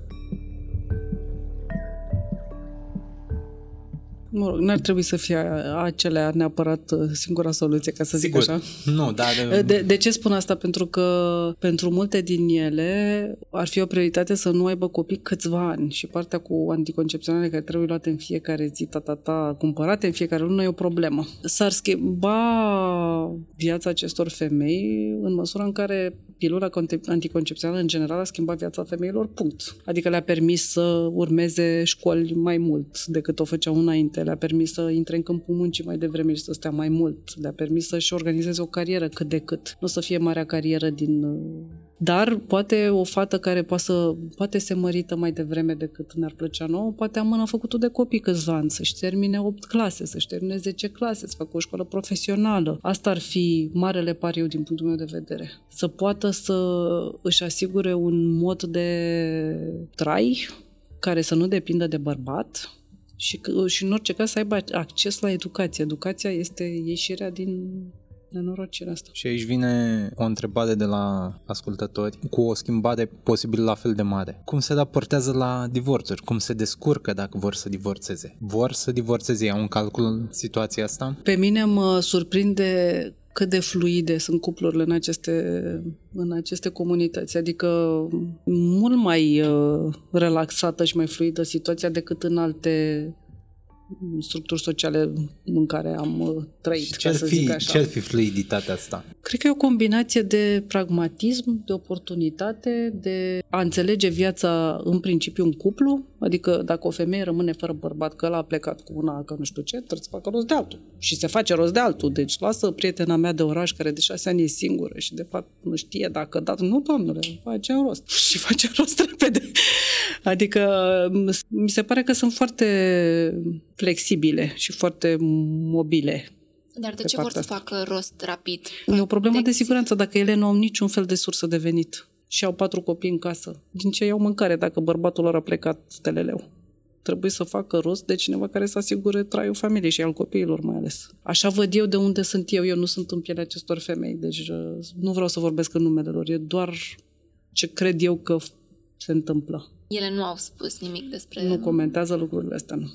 Mă rog, n-ar trebui să fie acelea neapărat uh, singura soluție, ca să Sigur. zic așa. Nu, dar... De, de ce spun asta? Pentru că pentru multe din ele ar fi o prioritate să nu aibă copii câțiva ani și partea cu anticoncepționale care trebuie luate în fiecare zi, ta, ta, ta, cumpărate în fiecare lună e o problemă. S-ar schimba viața acestor femei în măsura în care pilula anticoncepțională în general a schimbat viața femeilor, punct. Adică le-a permis să urmeze școli mai mult decât o făceau înainte, le-a permis să intre în câmpul muncii mai devreme și să stea mai mult, le-a permis să-și organizeze o carieră cât de cât. Nu o să fie marea carieră din dar poate o fată care poate, să, poate se mărită mai devreme decât ne-ar plăcea nouă, poate amână făcutul de copii câțiva ani, să-și termine 8 clase, să-și termine 10 clase, să facă o școală profesională. Asta ar fi marele pariu din punctul meu de vedere. Să poată să își asigure un mod de trai care să nu depindă de bărbat, și, și în orice caz să aibă acces la educație. Educația este ieșirea din nenorocirea asta. Și aici vine o întrebare de la ascultători cu o schimbare posibil la fel de mare. Cum se raportează la divorțuri? Cum se descurcă dacă vor să divorțeze? Vor să divorțeze? Iau un calcul în situația asta? Pe mine mă surprinde cât de fluide sunt cuplurile în aceste, în aceste comunități. Adică mult mai uh, relaxată și mai fluidă situația decât în alte structuri sociale în care am uh, trăit, ce ca să fi, zic așa. Ce-ar fi fluiditatea asta? Cred că e o combinație de pragmatism, de oportunitate, de a înțelege viața în principiu în cuplu, adică dacă o femeie rămâne fără bărbat, că ăla a plecat cu una, că nu știu ce, trebuie să facă rost de altul. Și se face rost de altul. Deci lasă prietena mea de oraș care de șase ani e singură și de fapt nu știe dacă dat. Nu, doamnele, face rost. Și face rost repede. Adică mi se pare că sunt foarte flexibile și foarte mobile. Dar de ce vor să facă rost rapid? E o problemă de siguranță dacă ele nu au niciun fel de sursă de venit și au patru copii în casă. Din ce iau mâncare dacă bărbatul lor a plecat steleleu? Trebuie să facă rost de cineva care să asigure traiul familiei și al copiilor mai ales. Așa văd eu de unde sunt eu. Eu nu sunt în pielea acestor femei, deci uh, nu vreau să vorbesc în numele lor. E doar ce cred eu că se întâmplă. Ele nu au spus nimic despre... Nu comentează lucrurile astea, nu.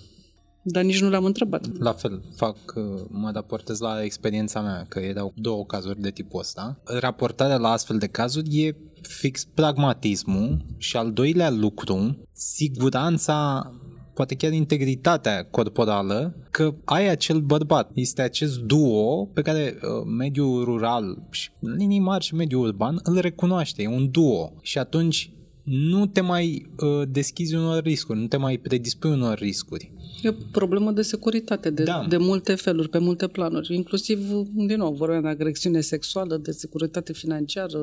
Dar nici nu le-am întrebat. La fel, fac, uh, mă raportez la experiența mea, că erau două cazuri de tipul ăsta. Raportarea la astfel de cazuri e fix pragmatismul și al doilea lucru, siguranța poate chiar integritatea corporală, că ai acel bărbat. Este acest duo pe care uh, mediul rural și linii mari și mediul urban îl recunoaște. E un duo. Și atunci nu te mai uh, deschizi unor riscuri, nu te mai predispui unor riscuri. E o problemă de securitate, de, da. de multe feluri, pe multe planuri. Inclusiv, din nou, vorbim de agresiune sexuală, de securitate financiară,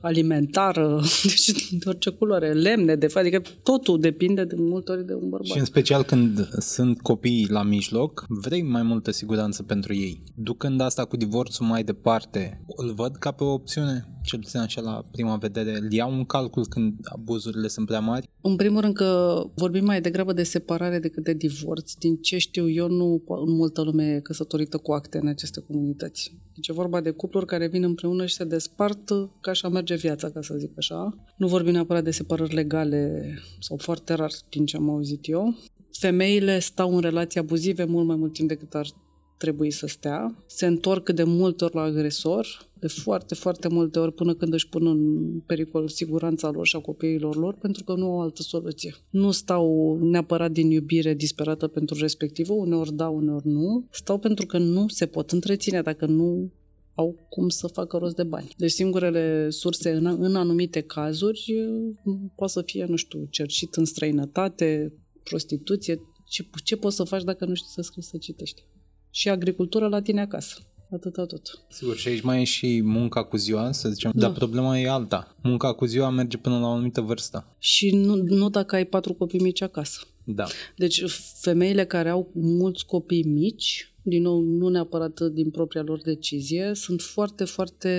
alimentară, deci de orice culoare, lemne, de adică totul depinde de multe ori de un bărbat. Și în special când sunt copii la mijloc, vrei mai multă siguranță pentru ei. Ducând asta cu divorțul mai departe, îl văd ca pe o opțiune? cel puțin așa la prima vedere, îl iau un calcul când abuzurile sunt prea mari? În primul rând că vorbim mai degrabă de separare decât de divorț. Din ce știu eu, nu multă lume e căsătorită cu acte în aceste comunități. Deci e vorba de cupluri care vin împreună și se despart, ca așa merge viața, ca să zic așa. Nu vorbim neapărat de separări legale sau foarte rar din ce am auzit eu. Femeile stau în relații abuzive mult mai mult timp decât ar trebui să stea, se întorc de multe ori la agresor, de foarte, foarte multe ori până când își pun în pericol siguranța lor și a copiilor lor, pentru că nu au altă soluție. Nu stau neapărat din iubire disperată pentru respectivă, uneori da, uneori nu. Stau pentru că nu se pot întreține dacă nu au cum să facă rost de bani. Deci singurele surse în, în anumite cazuri poate să fie, nu știu, cercit în străinătate, prostituție, ce, ce poți să faci dacă nu știi să scrii, să citești. Și agricultură la tine acasă. Atâta tot. Sigur, și aici mai e și munca cu ziua, să zicem, da. dar problema e alta. Munca cu ziua merge până la o anumită vârstă. Și nu, nu dacă ai patru copii mici acasă. Da. Deci femeile care au mulți copii mici din nou, nu neapărat din propria lor decizie, sunt foarte, foarte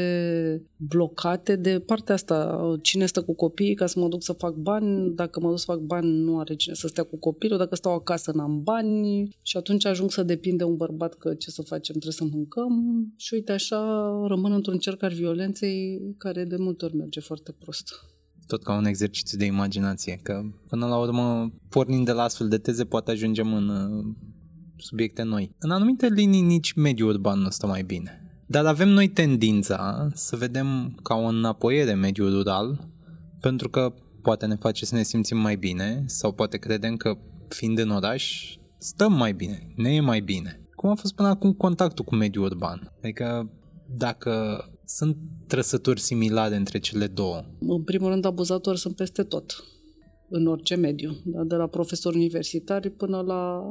blocate de partea asta. Cine stă cu copiii ca să mă duc să fac bani, dacă mă duc să fac bani nu are cine să stea cu copilul, dacă stau acasă n-am bani. Și atunci ajung să depinde un bărbat că ce să facem, trebuie să mâncăm. Și uite așa rămân într-un cerc al violenței care de multe ori merge foarte prost. Tot ca un exercițiu de imaginație, că până la urmă, pornind de la astfel de teze, poate ajungem în subiecte noi. În anumite linii nici mediul urban nu stă mai bine. Dar avem noi tendința să vedem ca o înapoiere mediul rural, pentru că poate ne face să ne simțim mai bine sau poate credem că fiind în oraș stăm mai bine, ne e mai bine. Cum a fost până acum contactul cu mediul urban? Adică dacă sunt trăsături similare între cele două. În primul rând, abuzatori sunt peste tot în orice mediu, da? de la profesori universitari până la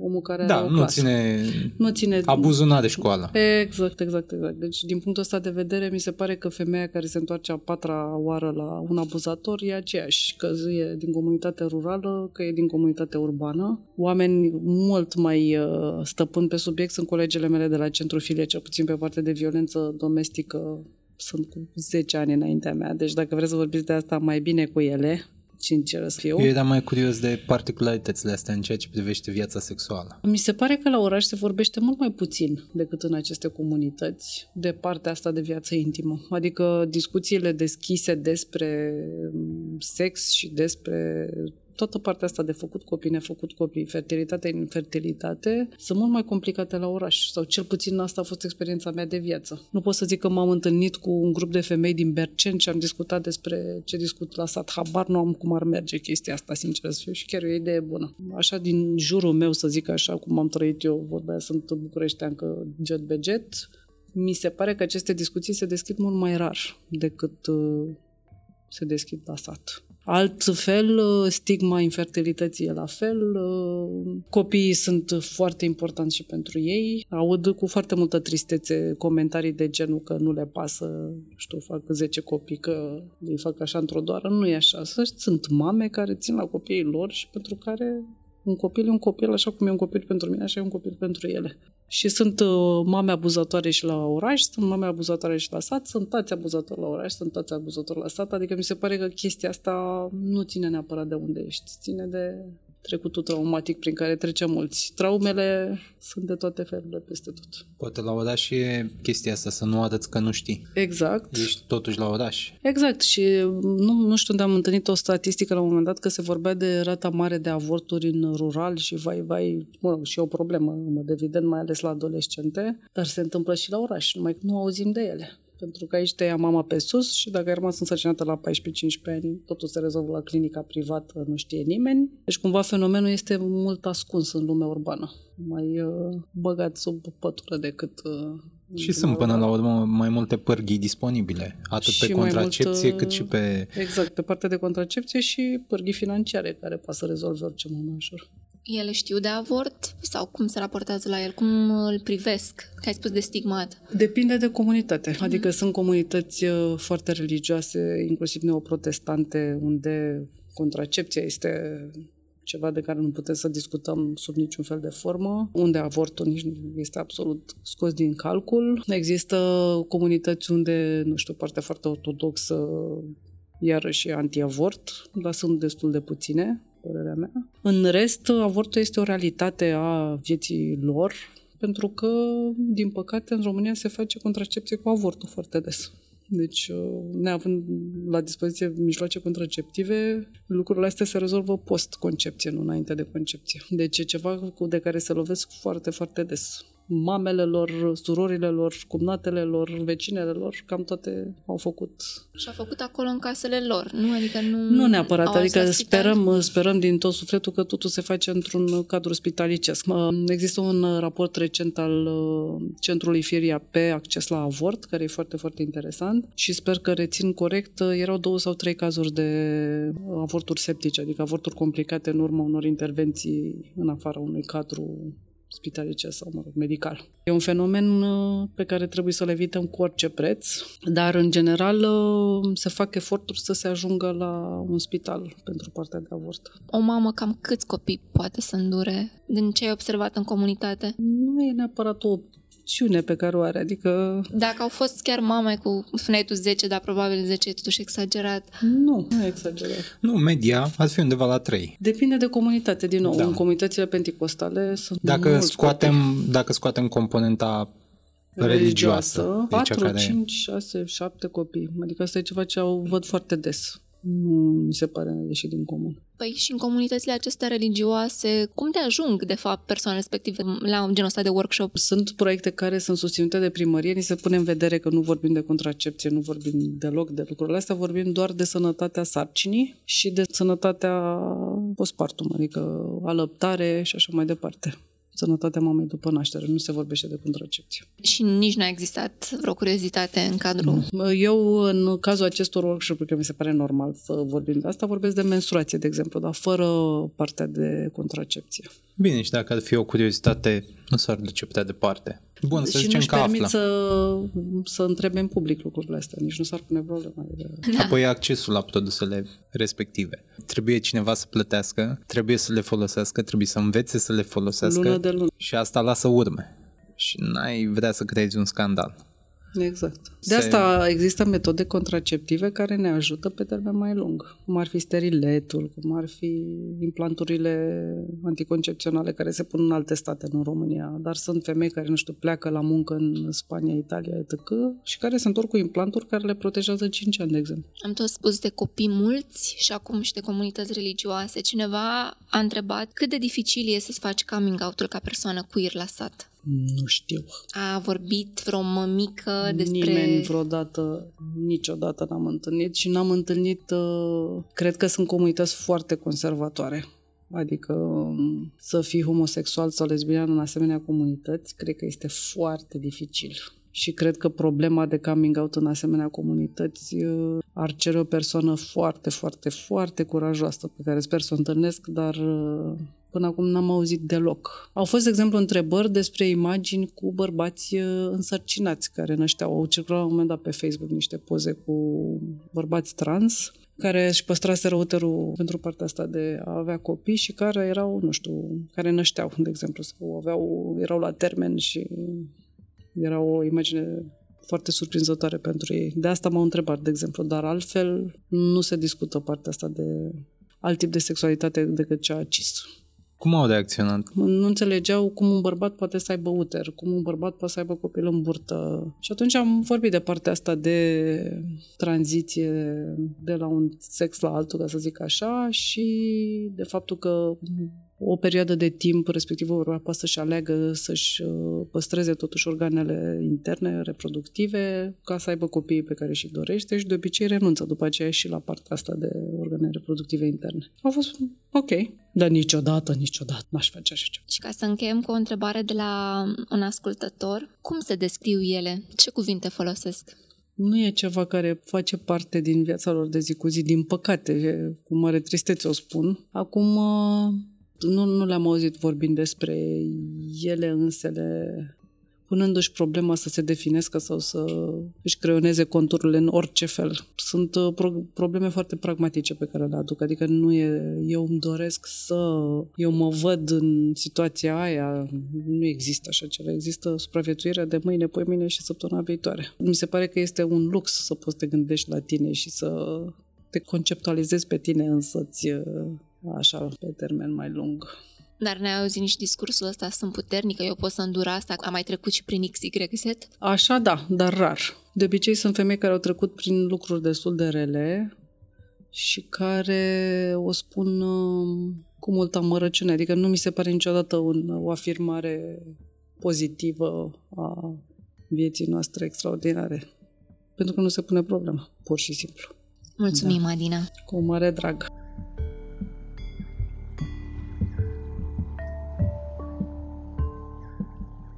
omul care da, are o nu clasă. ține, nu ține abuzul n de școală. Exact, exact, exact. Deci din punctul ăsta de vedere mi se pare că femeia care se întoarce a patra oară la un abuzator e aceeași, că e din comunitate rurală, că e din comunitate urbană. Oameni mult mai uh, stăpâni pe subiect sunt colegele mele de la Centru Filie, cel puțin pe partea de violență domestică sunt cu 10 ani înaintea mea, deci dacă vreți să vorbiți de asta mai bine cu ele, sinceră să fiu. Eu eram mai curios de particularitățile astea în ceea ce privește viața sexuală. Mi se pare că la oraș se vorbește mult mai puțin decât în aceste comunități de partea asta de viață intimă. Adică discuțiile deschise despre sex și despre toată partea asta de făcut copii, nefăcut copii, fertilitate, infertilitate, sunt mult mai complicate la oraș. Sau cel puțin asta a fost experiența mea de viață. Nu pot să zic că m-am întâlnit cu un grup de femei din Bercen și am discutat despre ce discut la sat. Habar nu am cum ar merge chestia asta, sincer să fiu, și chiar e o idee bună. Așa din jurul meu, să zic așa, cum am trăit eu, vorbea, sunt bucureștean că jet be jet, mi se pare că aceste discuții se deschid mult mai rar decât uh, se deschid la sat. Altfel, uh, stigma infertilității e la fel. Uh, copiii sunt foarte importanți și pentru ei. Aud cu foarte multă tristețe comentarii de genul că nu le pasă, știu, fac 10 copii, că îi fac așa într-o doară. Nu e așa. Sunt mame care țin la copiii lor și pentru care un copil e un copil, așa cum e un copil pentru mine, așa e un copil pentru ele. Și sunt uh, mame abuzatoare și la oraș, sunt mame abuzatoare și la sat, sunt tați abuzatori la oraș, sunt tați abuzatori la sat, adică mi se pare că chestia asta nu ține neapărat de unde ești, ține de trecutul traumatic prin care trecem mulți. Traumele sunt de toate felurile peste tot. Poate la oraș e chestia asta, să nu arăți că nu știi. Exact. Ești totuși la oraș. Exact și nu, nu știu unde am întâlnit o statistică la un moment dat că se vorbea de rata mare de avorturi în rural și vai, vai, mă rog, și e o problemă, în mod evident, mai ales la adolescente, dar se întâmplă și la oraș, numai că nu auzim de ele. Pentru că aici te ia mama pe sus și dacă ai rămas însărcinată la 14-15 ani, totul se rezolvă la clinica privată, nu știe nimeni. Deci cumva fenomenul este mult ascuns în lumea urbană, mai uh, băgat sub pătură decât uh, și sunt până la urmă mai multe pârghii disponibile, atât și pe contracepție mult, cât și pe... Exact, pe partea de contracepție și pârghii financiare care poate să rezolve orice mult mai ușor. Ele știu de avort sau cum se raportează la el? Cum îl privesc? Că ai spus de stigmat. Depinde de comunitate. Mm-hmm. Adică sunt comunități uh, foarte religioase, inclusiv neoprotestante, unde contracepția este ceva de care nu putem să discutăm sub niciun fel de formă, unde avortul nici nu este absolut scos din calcul. Există comunități unde, nu știu, partea foarte ortodoxă iarăși anti-avort, dar sunt destul de puține părerea mea. În rest, avortul este o realitate a vieții lor, pentru că, din păcate, în România se face contracepție cu avortul foarte des. Deci, uh, neavând la dispoziție mijloace contraceptive, lucrurile astea se rezolvă post-concepție, nu înainte de concepție. Deci e ceva de care se lovesc foarte, foarte des mamele lor, surorile lor, cumnatele lor, vecinele lor, cam toate au făcut. Și au făcut acolo în casele lor, nu? Adică nu... Nu neapărat, au adică ajuns la spital? sperăm, sperăm din tot sufletul că totul se face într-un cadru spitalicesc. Uh, Există un uh, raport recent al uh, Centrului Firia pe acces la avort, care e foarte, foarte interesant și sper că rețin corect, uh, erau două sau trei cazuri de avorturi septice, adică avorturi complicate în urma unor intervenții în afara unui cadru spitalicesc sau, mă rog, medical. E un fenomen uh, pe care trebuie să-l evităm cu orice preț, dar, în general, uh, se fac eforturi să se ajungă la un spital pentru partea de avort. O mamă cam câți copii poate să îndure din ce ai observat în comunitate? Nu e neapărat o opțiune pe care o are, adică Dacă au fost chiar mame cu, spuneai tu 10, dar probabil 10 e totuși exagerat. nu, nu e exagerat. Nu, media ar fi undeva la 3. Depinde de comunitate, din nou. Da. În comunitățile penticostale sunt Dacă mulți scoatem, dacă scoatem componenta religioasă, e cea 4, care... 5, 6, 7 copii. Adică asta e ceva ce au, văd foarte des. Nu mi se pare ieșit din comun. Păi și în comunitățile acestea religioase, cum te ajung, de fapt, persoanele respective la genul ăsta de workshop? Sunt proiecte care sunt susținute de primărie, ni se pune în vedere că nu vorbim de contracepție, nu vorbim deloc de lucrurile astea, vorbim doar de sănătatea sarcinii și de sănătatea postpartum, adică alăptare și așa mai departe. Sănătatea mamei după naștere, nu se vorbește de contracepție. Și nici nu a existat vreo curiozitate în cadrul... Eu, în cazul acestor workshop-uri, că mi se pare normal să vorbim de asta, vorbesc de menstruație, de exemplu, dar fără partea de contracepție. Bine, și dacă ar fi o curiozitate, nu s-ar duce prea departe. Bun, să și zicem nu-și că permit află. să, să întrebe în public lucrurile astea, nici nu s-ar pune problema. Da. Apoi accesul la produsele respective. Trebuie cineva să plătească, trebuie să le folosească, trebuie să învețe să le folosească Lună de lună. și asta lasă urme. Și n-ai vrea să creezi un scandal. Exact. De Se- asta există metode contraceptive care ne ajută pe termen mai lung, cum ar fi steriletul, cum ar fi implanturile anticoncepționale care se pun în alte state, nu în România, dar sunt femei care, nu știu, pleacă la muncă în Spania, Italia, etc. și care se întorc cu implanturi care le protejează 5 ani, de exemplu. Am tot spus de copii mulți și acum și de comunități religioase. Cineva a întrebat cât de dificil e să-ți faci coming out-ul ca persoană queer la sat. Nu știu. A vorbit vreo mămică despre... Nimeni vreodată, niciodată n-am întâlnit și n-am întâlnit, uh, cred că sunt comunități foarte conservatoare. Adică um, să fii homosexual sau lesbian în asemenea comunități, cred că este foarte dificil. Și cred că problema de coming out în asemenea comunități uh, ar cere o persoană foarte, foarte, foarte curajoasă pe care sper să o întâlnesc, dar uh, până acum n-am auzit deloc. Au fost, de exemplu, întrebări despre imagini cu bărbați uh, însărcinați care nășteau. Au circulat la un moment dat pe Facebook niște poze cu bărbați trans care își păstraseră uterul pentru partea asta de a avea copii și care erau, nu știu, care nășteau, de exemplu, sau aveau, erau la termen și era o imagine foarte surprinzătoare pentru ei. De asta m-au întrebat, de exemplu, dar altfel nu se discută partea asta de alt tip de sexualitate decât cea cis. Cum au reacționat? Nu înțelegeau cum un bărbat poate să aibă uter, cum un bărbat poate să aibă copil în burtă. Și atunci am vorbit de partea asta de tranziție de la un sex la altul, ca să zic așa, și de faptul că o perioadă de timp, respectiv o bărbat poate să-și aleagă să-și uh, păstreze totuși organele interne, reproductive, ca să aibă copiii pe care și dorește și de obicei renunță după aceea și la partea asta de organe reproductive interne. A fost ok, dar niciodată, niciodată n-aș face așa ceva. Și ca să încheiem cu o întrebare de la un ascultător, cum se descriu ele? Ce cuvinte folosesc? Nu e ceva care face parte din viața lor de zi cu zi, din păcate, e- cu mare tristețe o spun. Acum, uh, nu, nu le-am auzit vorbind despre ele însele, punându-și problema să se definească sau să își creioneze conturile în orice fel. Sunt uh, pro- probleme foarte pragmatice pe care le aduc, adică nu e, eu îmi doresc să, eu mă văd în situația aia, nu există așa ceva, există supraviețuirea de mâine, poi mâine și săptămâna viitoare. Mi se pare că este un lux să poți să te gândești la tine și să te conceptualizezi pe tine însăți uh, așa pe termen mai lung. Dar ne-ai auzit nici discursul ăsta, sunt puternică, eu pot să îndur asta, am mai trecut și prin XYZ? Așa da, dar rar. De obicei sunt femei care au trecut prin lucruri destul de rele și care o spun uh, cu multă amărăciune. Adică nu mi se pare niciodată un, o afirmare pozitivă a vieții noastre extraordinare. Pentru că nu se pune problema, pur și simplu. Mulțumim, da. Adina! Cu mare drag!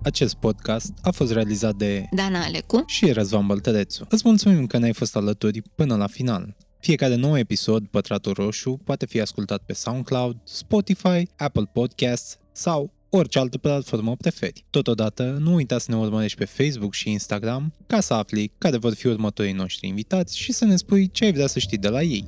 Acest podcast a fost realizat de Dana Alecu și Răzvan Băltărețu. Îți mulțumim că ne-ai fost alături până la final. Fiecare nou episod, Pătratul Roșu, poate fi ascultat pe SoundCloud, Spotify, Apple Podcasts sau orice altă platformă preferi. Totodată, nu uita să ne urmărești pe Facebook și Instagram ca să afli care vor fi următorii noștri invitați și să ne spui ce ai vrea să știi de la ei.